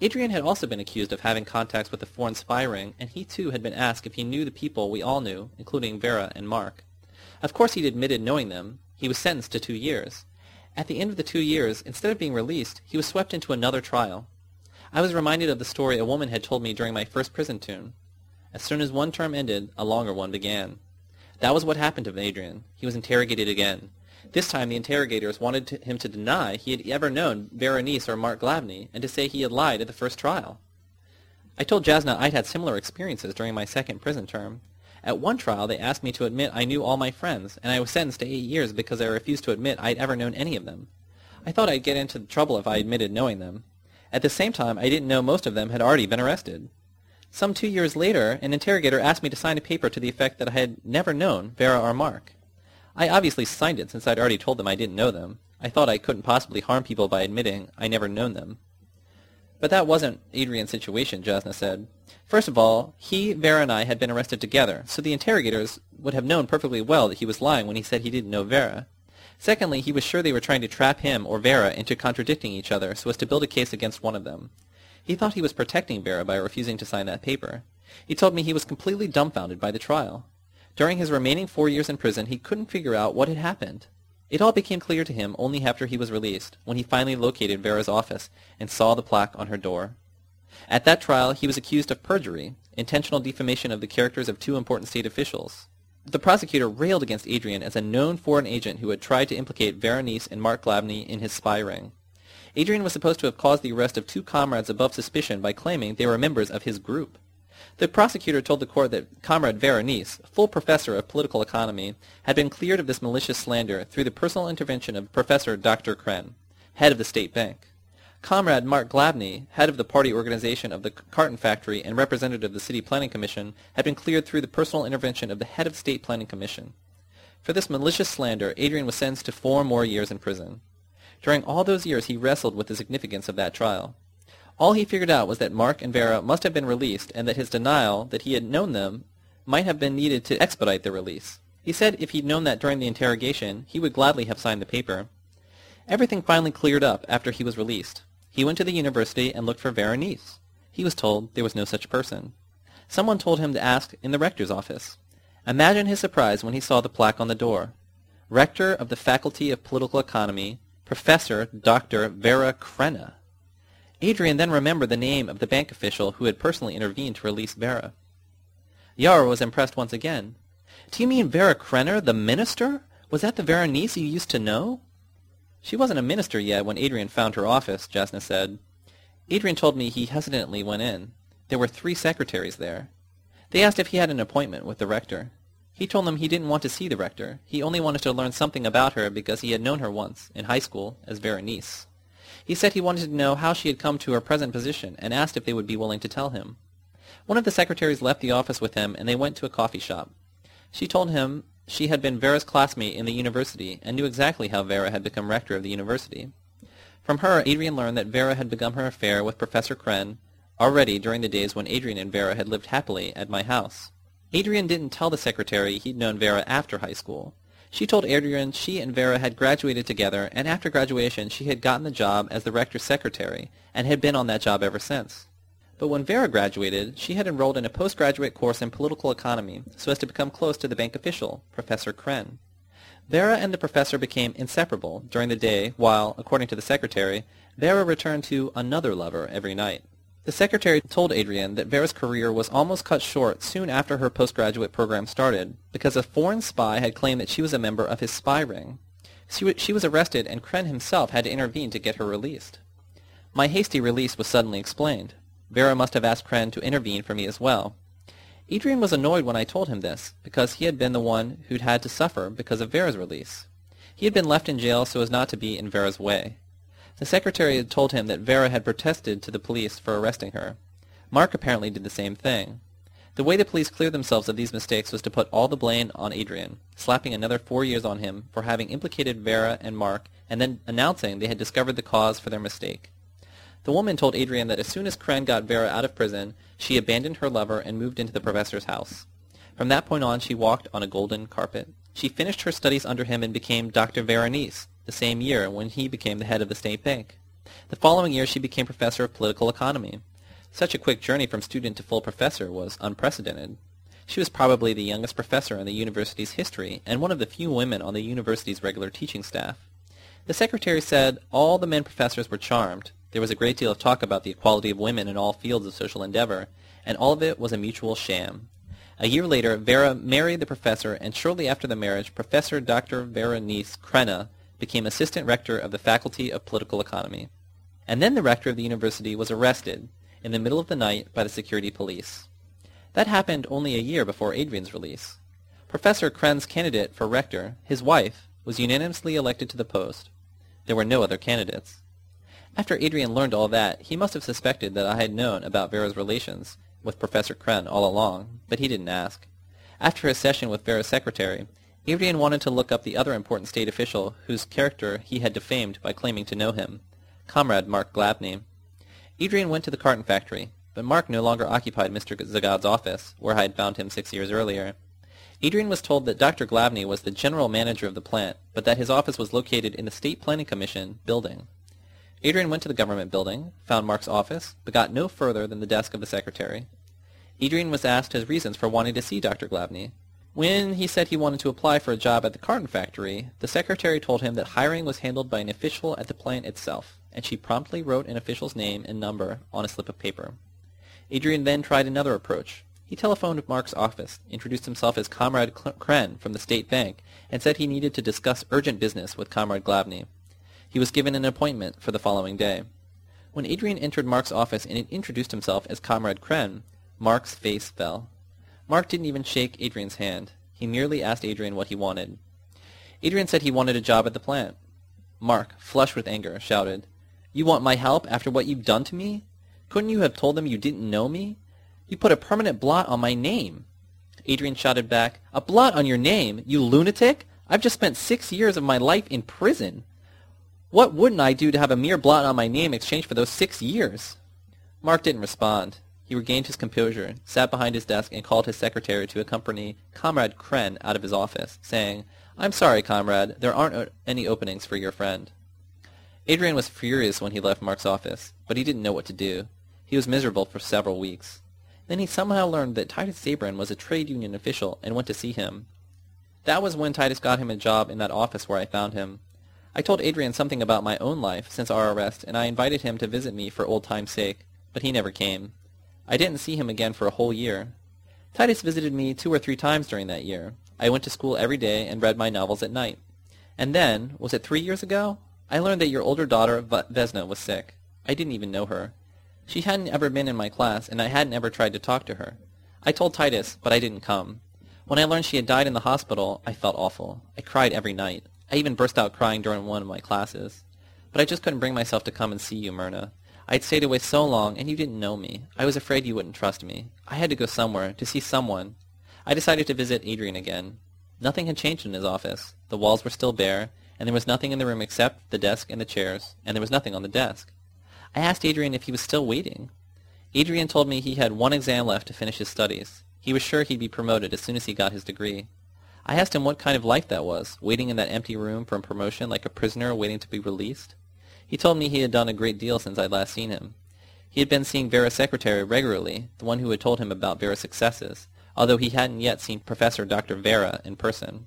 Adrian had also been accused of having contacts with the foreign spy ring, and he too had been asked if he knew the people we all knew, including Vera and Mark. Of course he'd admitted knowing them. He was sentenced to two years. At the end of the two years, instead of being released, he was swept into another trial. I was reminded of the story a woman had told me during my first prison tune. As soon as one term ended, a longer one began. That was what happened to Adrian. He was interrogated again. This time the interrogators wanted to, him to deny he had ever known Berenice or Mark Glavny, and to say he had lied at the first trial. I told Jasna I'd had similar experiences during my second prison term. At one trial, they asked me to admit I knew all my friends, and I was sentenced to eight years because I refused to admit I'd ever known any of them. I thought I'd get into trouble if I admitted knowing them. At the same time, I didn't know most of them had already been arrested. Some two years later, an interrogator asked me to sign a paper to the effect that I had never known Vera or Mark. I obviously signed it since I'd already told them I didn't know them. I thought I couldn't possibly harm people by admitting I never known them. But that wasn't Adrian's situation, Jasna said. First of all, he, Vera, and I had been arrested together, so the interrogators would have known perfectly well that he was lying when he said he didn't know Vera. Secondly, he was sure they were trying to trap him or Vera into contradicting each other so as to build a case against one of them. He thought he was protecting Vera by refusing to sign that paper. He told me he was completely dumbfounded by the trial. During his remaining four years in prison, he couldn't figure out what had happened. It all became clear to him only after he was released, when he finally located Vera's office and saw the plaque on her door. At that trial, he was accused of perjury, intentional defamation of the characters of two important state officials. The prosecutor railed against Adrian as a known foreign agent who had tried to implicate Berenice and Mark Glavny in his spy ring. Adrian was supposed to have caused the arrest of two comrades above suspicion by claiming they were members of his group. The prosecutor told the court that Comrade Berenice, full professor of political economy, had been cleared of this malicious slander through the personal intervention of Professor Dr. Kren, head of the state bank. Comrade Mark Glavny, head of the party organization of the carton factory and representative of the city planning commission, had been cleared through the personal intervention of the head of state planning commission. For this malicious slander, Adrian was sentenced to four more years in prison. During all those years, he wrestled with the significance of that trial. All he figured out was that Mark and Vera must have been released and that his denial that he had known them might have been needed to expedite their release. He said if he'd known that during the interrogation, he would gladly have signed the paper. Everything finally cleared up after he was released. He went to the university and looked for Berenice. He was told there was no such person. Someone told him to ask in the rector's office. Imagine his surprise when he saw the plaque on the door. Rector of the Faculty of Political Economy, Professor Dr. Vera Krenna. Adrian then remembered the name of the bank official who had personally intervened to release Vera. Yara was impressed once again. Do you mean Vera Krenner, the minister? Was that the Veronese you used to know? She wasn't a minister yet when Adrian found her office, Jasna said. Adrian told me he hesitantly went in. There were three secretaries there. They asked if he had an appointment with the rector. He told them he didn't want to see the rector. He only wanted to learn something about her because he had known her once, in high school, as Berenice. He said he wanted to know how she had come to her present position, and asked if they would be willing to tell him. One of the secretaries left the office with him, and they went to a coffee shop. She told him she had been Vera's classmate in the university, and knew exactly how Vera had become rector of the university. From her, Adrian learned that Vera had begun her affair with Professor Kren already during the days when Adrian and Vera had lived happily at my house. Adrian didn't tell the secretary he'd known Vera after high school. She told Adrian she and Vera had graduated together, and after graduation she had gotten the job as the rector's secretary, and had been on that job ever since. But when Vera graduated, she had enrolled in a postgraduate course in political economy so as to become close to the bank official, Professor Kren. Vera and the professor became inseparable during the day while, according to the secretary, Vera returned to another lover every night. The secretary told Adrian that Vera's career was almost cut short soon after her postgraduate program started because a foreign spy had claimed that she was a member of his spy ring. She was arrested and Kren himself had to intervene to get her released. My hasty release was suddenly explained. Vera must have asked Kren to intervene for me as well. Adrian was annoyed when I told him this, because he had been the one who'd had to suffer because of Vera's release. He had been left in jail so as not to be in Vera's way. The secretary had told him that Vera had protested to the police for arresting her. Mark apparently did the same thing. The way the police cleared themselves of these mistakes was to put all the blame on Adrian, slapping another four years on him for having implicated Vera and Mark, and then announcing they had discovered the cause for their mistake. The woman told Adrian that as soon as Kren got Vera out of prison, she abandoned her lover and moved into the professor's house. From that point on, she walked on a golden carpet. She finished her studies under him and became Dr. Veronese the same year when he became the head of the state bank. The following year, she became professor of political economy. Such a quick journey from student to full professor was unprecedented. She was probably the youngest professor in the university's history and one of the few women on the university's regular teaching staff. The secretary said all the men professors were charmed, there was a great deal of talk about the equality of women in all fields of social endeavor, and all of it was a mutual sham. A year later, Vera married the professor, and shortly after the marriage, Professor Dr. Veronese Krenna became assistant rector of the Faculty of Political Economy. And then the rector of the university was arrested in the middle of the night by the security police. That happened only a year before Adrian's release. Professor Kren's candidate for rector, his wife, was unanimously elected to the post. There were no other candidates. After Adrian learned all that, he must have suspected that I had known about Vera's relations with Professor Kren all along, but he didn't ask. After his session with Vera's secretary, Adrian wanted to look up the other important state official whose character he had defamed by claiming to know him, Comrade Mark Glavny. Adrian went to the carton factory, but Mark no longer occupied Mr. Zagad's office, where I had found him six years earlier. Adrian was told that Dr. Glavny was the general manager of the plant, but that his office was located in the State Planning Commission building. Adrian went to the government building, found Mark's office, but got no further than the desk of the secretary. Adrian was asked his reasons for wanting to see Dr. Glavny. When he said he wanted to apply for a job at the carton factory, the secretary told him that hiring was handled by an official at the plant itself, and she promptly wrote an official's name and number on a slip of paper. Adrian then tried another approach. He telephoned Mark's office, introduced himself as Comrade Kren from the State Bank, and said he needed to discuss urgent business with Comrade Glavny. He was given an appointment for the following day. When Adrian entered Mark's office and introduced himself as Comrade Kren, Mark's face fell. Mark didn't even shake Adrian's hand. He merely asked Adrian what he wanted. Adrian said he wanted a job at the plant. Mark, flushed with anger, shouted, You want my help after what you've done to me? Couldn't you have told them you didn't know me? You put a permanent blot on my name. Adrian shouted back, A blot on your name, you lunatic? I've just spent six years of my life in prison. What wouldn't I do to have a mere blot on my name exchanged for those six years? Mark didn't respond. He regained his composure, sat behind his desk, and called his secretary to accompany Comrade Kren out of his office, saying, I'm sorry, comrade, there aren't any openings for your friend. Adrian was furious when he left Mark's office, but he didn't know what to do. He was miserable for several weeks. Then he somehow learned that Titus Zabrin was a trade union official and went to see him. That was when Titus got him a job in that office where I found him. I told Adrian something about my own life since our arrest, and I invited him to visit me for old time's sake, but he never came. I didn't see him again for a whole year. Titus visited me two or three times during that year. I went to school every day and read my novels at night. And then, was it three years ago? I learned that your older daughter, Vesna, was sick. I didn't even know her. She hadn't ever been in my class, and I hadn't ever tried to talk to her. I told Titus, but I didn't come. When I learned she had died in the hospital, I felt awful. I cried every night. I even burst out crying during one of my classes. But I just couldn't bring myself to come and see you, Myrna. I'd stayed away so long, and you didn't know me. I was afraid you wouldn't trust me. I had to go somewhere, to see someone. I decided to visit Adrian again. Nothing had changed in his office. The walls were still bare, and there was nothing in the room except the desk and the chairs, and there was nothing on the desk. I asked Adrian if he was still waiting. Adrian told me he had one exam left to finish his studies. He was sure he'd be promoted as soon as he got his degree. I asked him what kind of life that was, waiting in that empty room for a promotion like a prisoner waiting to be released. He told me he had done a great deal since I'd last seen him. He had been seeing Vera's secretary regularly, the one who had told him about Vera's successes, although he hadn't yet seen Professor Dr. Vera in person.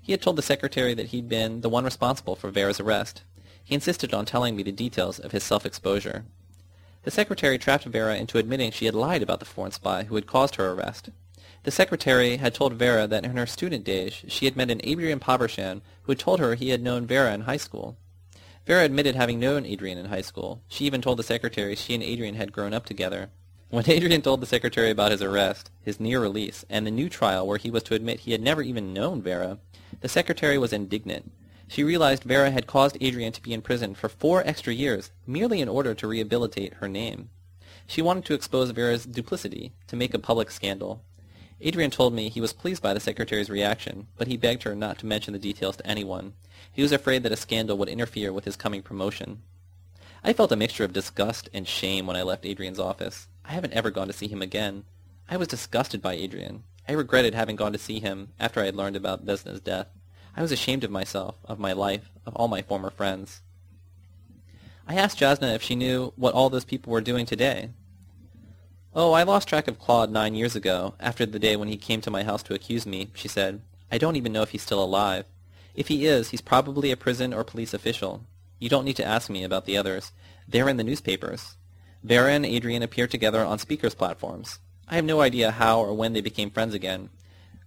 He had told the secretary that he'd been the one responsible for Vera's arrest. He insisted on telling me the details of his self-exposure. The secretary trapped Vera into admitting she had lied about the foreign spy who had caused her arrest. The secretary had told Vera that in her student days she had met an Adrian Povershan who had told her he had known Vera in high school. Vera admitted having known Adrian in high school. She even told the secretary she and Adrian had grown up together. When (laughs) Adrian told the secretary about his arrest, his near release, and the new trial where he was to admit he had never even known Vera, the secretary was indignant. She realized Vera had caused Adrian to be in prison for four extra years merely in order to rehabilitate her name. She wanted to expose Vera's duplicity, to make a public scandal. Adrian told me he was pleased by the secretary's reaction, but he begged her not to mention the details to anyone. He was afraid that a scandal would interfere with his coming promotion. I felt a mixture of disgust and shame when I left Adrian's office. I haven't ever gone to see him again. I was disgusted by Adrian. I regretted having gone to see him after I had learned about Vesna's death. I was ashamed of myself, of my life, of all my former friends. I asked Jasna if she knew what all those people were doing today. Oh, I lost track of Claude nine years ago, after the day when he came to my house to accuse me, she said. I don't even know if he's still alive. If he is, he's probably a prison or police official. You don't need to ask me about the others. They're in the newspapers. Vera and Adrian appear together on speakers' platforms. I have no idea how or when they became friends again.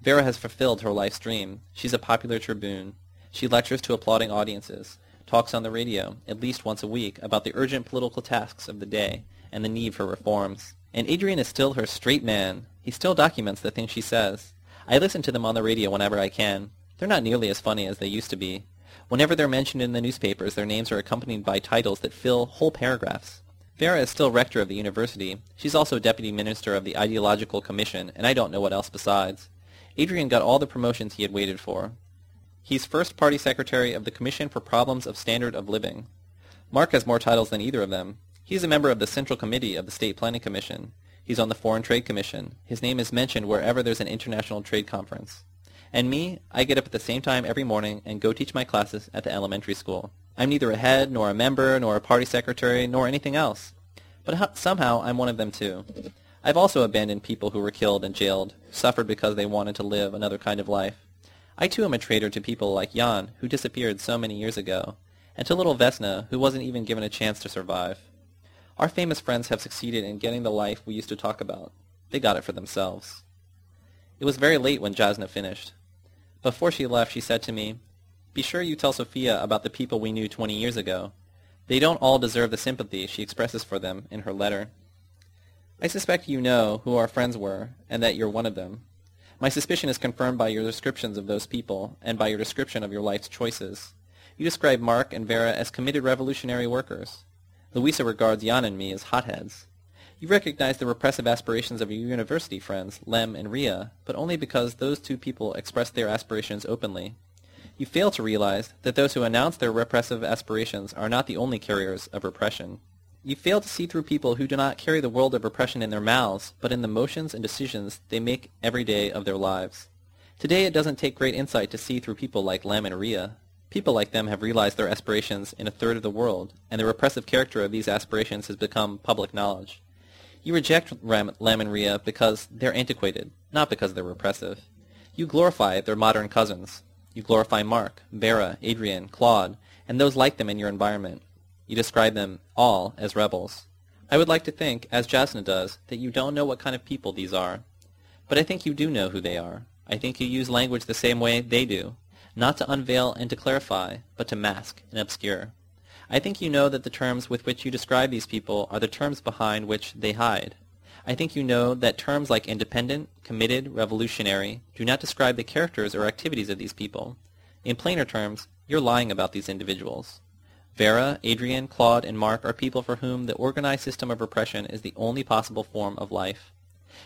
Vera has fulfilled her life's dream. She's a popular tribune. She lectures to applauding audiences, talks on the radio, at least once a week, about the urgent political tasks of the day and the need for reforms. And Adrian is still her straight man. He still documents the things she says. I listen to them on the radio whenever I can. They're not nearly as funny as they used to be. Whenever they're mentioned in the newspapers, their names are accompanied by titles that fill whole paragraphs. Vera is still rector of the university. She's also deputy minister of the ideological commission, and I don't know what else besides. Adrian got all the promotions he had waited for. He's first party secretary of the Commission for Problems of Standard of Living. Mark has more titles than either of them. He's a member of the Central Committee of the State Planning Commission. He's on the Foreign Trade Commission. His name is mentioned wherever there's an international trade conference. And me, I get up at the same time every morning and go teach my classes at the elementary school. I'm neither a head, nor a member, nor a party secretary, nor anything else. But somehow I'm one of them too. I've also abandoned people who were killed and jailed, suffered because they wanted to live another kind of life. I too am a traitor to people like Jan, who disappeared so many years ago, and to little Vesna, who wasn't even given a chance to survive. Our famous friends have succeeded in getting the life we used to talk about. They got it for themselves. It was very late when Jasna finished. Before she left, she said to me, Be sure you tell Sophia about the people we knew 20 years ago. They don't all deserve the sympathy she expresses for them in her letter. I suspect you know who our friends were, and that you're one of them. My suspicion is confirmed by your descriptions of those people, and by your description of your life's choices. You describe Mark and Vera as committed revolutionary workers. Louisa regards Jan and me as hotheads. You recognize the repressive aspirations of your university friends, Lem and Ria, but only because those two people express their aspirations openly. You fail to realize that those who announce their repressive aspirations are not the only carriers of repression. You fail to see through people who do not carry the world of repression in their mouths, but in the motions and decisions they make every day of their lives. Today it doesn't take great insight to see through people like Lem and Ria. People like them have realized their aspirations in a third of the world, and the repressive character of these aspirations has become public knowledge. You reject Ram, because they're antiquated, not because they're repressive. You glorify their modern cousins. You glorify Mark, Vera, Adrian, Claude, and those like them in your environment. You describe them all as rebels. I would like to think, as Jasna does, that you don't know what kind of people these are. But I think you do know who they are. I think you use language the same way they do, not to unveil and to clarify, but to mask and obscure. I think you know that the terms with which you describe these people are the terms behind which they hide. I think you know that terms like independent, committed, revolutionary do not describe the characters or activities of these people. In plainer terms, you're lying about these individuals. Vera, Adrian, Claude, and Mark are people for whom the organized system of repression is the only possible form of life.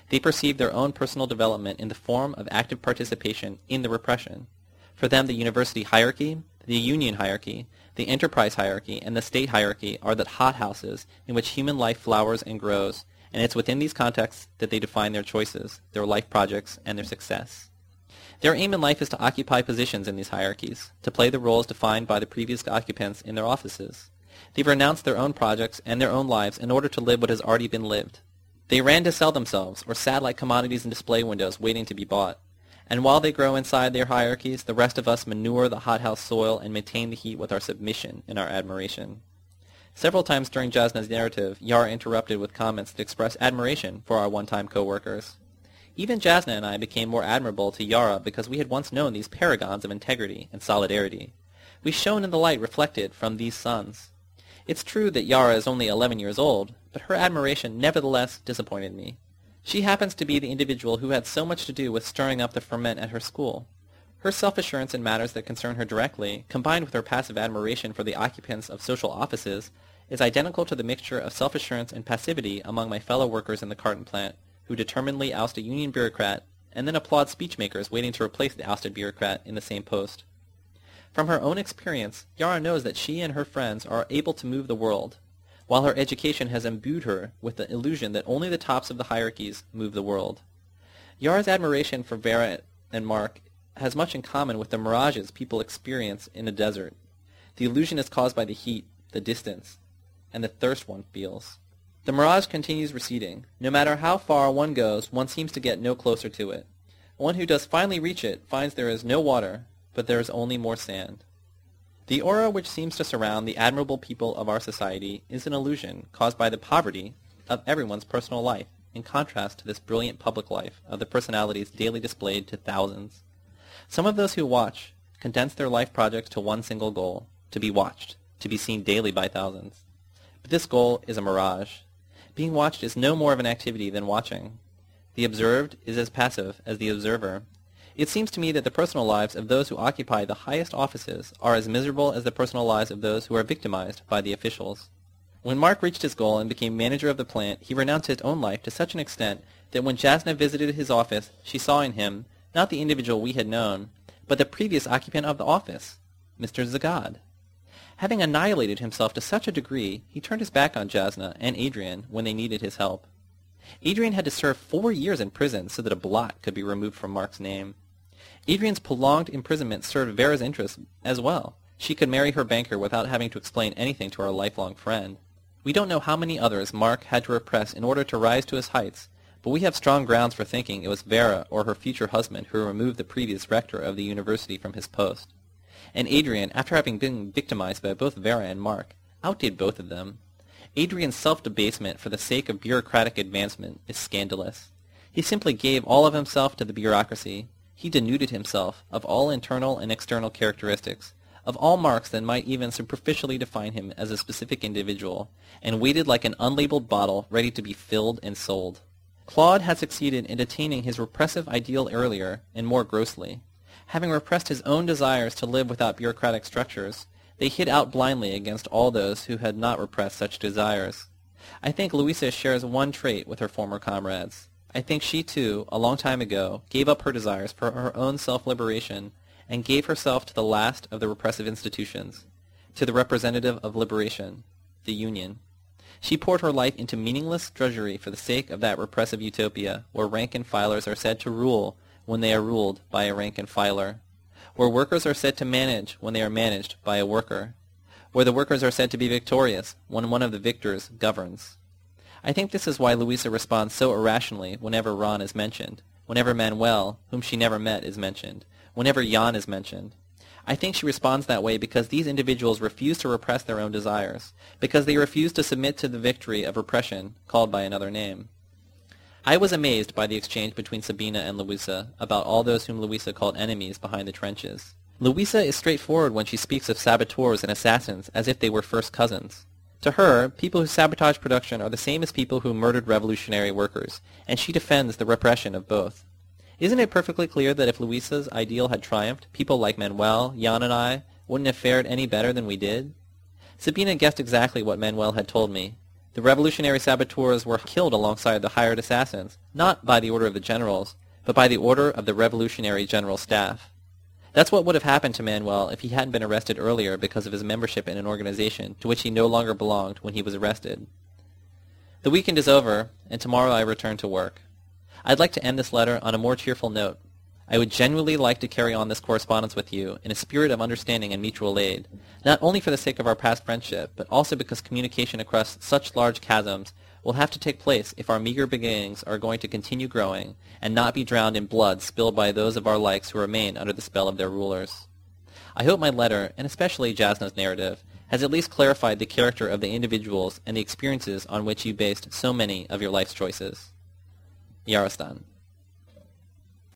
They perceive their own personal development in the form of active participation in the repression. For them, the university hierarchy, the union hierarchy, the enterprise hierarchy, and the state hierarchy are the hothouses in which human life flowers and grows, and it's within these contexts that they define their choices, their life projects, and their success. Their aim in life is to occupy positions in these hierarchies, to play the roles defined by the previous occupants in their offices. They've renounced their own projects and their own lives in order to live what has already been lived. They ran to sell themselves, or sat like commodities in display windows waiting to be bought. And while they grow inside their hierarchies, the rest of us manure the hothouse soil and maintain the heat with our submission and our admiration. Several times during Jasna's narrative, Yara interrupted with comments that express admiration for our one-time co-workers. Even Jasna and I became more admirable to Yara because we had once known these paragons of integrity and solidarity. We shone in the light reflected from these suns. It's true that Yara is only 11 years old, but her admiration nevertheless disappointed me. She happens to be the individual who had so much to do with stirring up the ferment at her school. Her self-assurance in matters that concern her directly, combined with her passive admiration for the occupants of social offices, is identical to the mixture of self-assurance and passivity among my fellow workers in the carton plant, who determinedly oust a union bureaucrat and then applaud speechmakers waiting to replace the ousted bureaucrat in the same post. From her own experience, Yara knows that she and her friends are able to move the world, while her education has imbued her with the illusion that only the tops of the hierarchies move the world. Yara's admiration for Vera and Mark has much in common with the mirages people experience in a desert. The illusion is caused by the heat, the distance, and the thirst one feels. The mirage continues receding. No matter how far one goes, one seems to get no closer to it. One who does finally reach it finds there is no water, but there is only more sand. The aura which seems to surround the admirable people of our society is an illusion caused by the poverty of everyone's personal life, in contrast to this brilliant public life of the personalities daily displayed to thousands. Some of those who watch condense their life projects to one single goal, to be watched, to be seen daily by thousands. But this goal is a mirage. Being watched is no more of an activity than watching. The observed is as passive as the observer. It seems to me that the personal lives of those who occupy the highest offices are as miserable as the personal lives of those who are victimized by the officials. When Mark reached his goal and became manager of the plant, he renounced his own life to such an extent that when Jasna visited his office, she saw in him, not the individual we had known, but the previous occupant of the office, Mr. Zagad. Having annihilated himself to such a degree, he turned his back on Jasna and Adrian when they needed his help. Adrian had to serve four years in prison so that a blot could be removed from Mark's name. Adrian's prolonged imprisonment served Vera's interests as well. She could marry her banker without having to explain anything to our lifelong friend. We don't know how many others Mark had to repress in order to rise to his heights, but we have strong grounds for thinking it was Vera or her future husband who removed the previous rector of the university from his post and Adrian, after having been victimized by both Vera and Mark, outdid both of them. Adrian's self-debasement for the sake of bureaucratic advancement is scandalous. He simply gave all of himself to the bureaucracy. He denuded himself of all internal and external characteristics, of all marks that might even superficially define him as a specific individual, and waited like an unlabeled bottle ready to be filled and sold. Claude had succeeded in attaining his repressive ideal earlier and more grossly. Having repressed his own desires to live without bureaucratic structures, they hit out blindly against all those who had not repressed such desires. I think Louisa shares one trait with her former comrades. I think she too, a long time ago, gave up her desires for her own self-liberation and gave herself to the last of the repressive institutions, to the representative of liberation, the Union. She poured her life into meaningless drudgery for the sake of that repressive utopia where rank and filers are said to rule when they are ruled by a rank and filer, where workers are said to manage when they are managed by a worker, where the workers are said to be victorious when one of the victors governs. I think this is why Louisa responds so irrationally whenever Ron is mentioned, whenever Manuel, whom she never met, is mentioned, whenever Jan is mentioned. I think she responds that way because these individuals refuse to repress their own desires, because they refuse to submit to the victory of repression called by another name. I was amazed by the exchange between Sabina and Louisa about all those whom Louisa called enemies behind the trenches. Louisa is straightforward when she speaks of saboteurs and assassins as if they were first cousins. To her, people who sabotage production are the same as people who murdered revolutionary workers, and she defends the repression of both. Isn't it perfectly clear that if Luisa's ideal had triumphed, people like Manuel, Jan, and I wouldn't have fared any better than we did? Sabina guessed exactly what Manuel had told me, the revolutionary saboteurs were killed alongside the hired assassins, not by the order of the generals, but by the order of the revolutionary general staff. That's what would have happened to Manuel if he hadn't been arrested earlier because of his membership in an organization to which he no longer belonged when he was arrested. The weekend is over, and tomorrow I return to work. I'd like to end this letter on a more cheerful note. I would genuinely like to carry on this correspondence with you in a spirit of understanding and mutual aid, not only for the sake of our past friendship, but also because communication across such large chasms will have to take place if our meager beginnings are going to continue growing and not be drowned in blood spilled by those of our likes who remain under the spell of their rulers. I hope my letter, and especially Jasna's narrative, has at least clarified the character of the individuals and the experiences on which you based so many of your life's choices. Yarostan.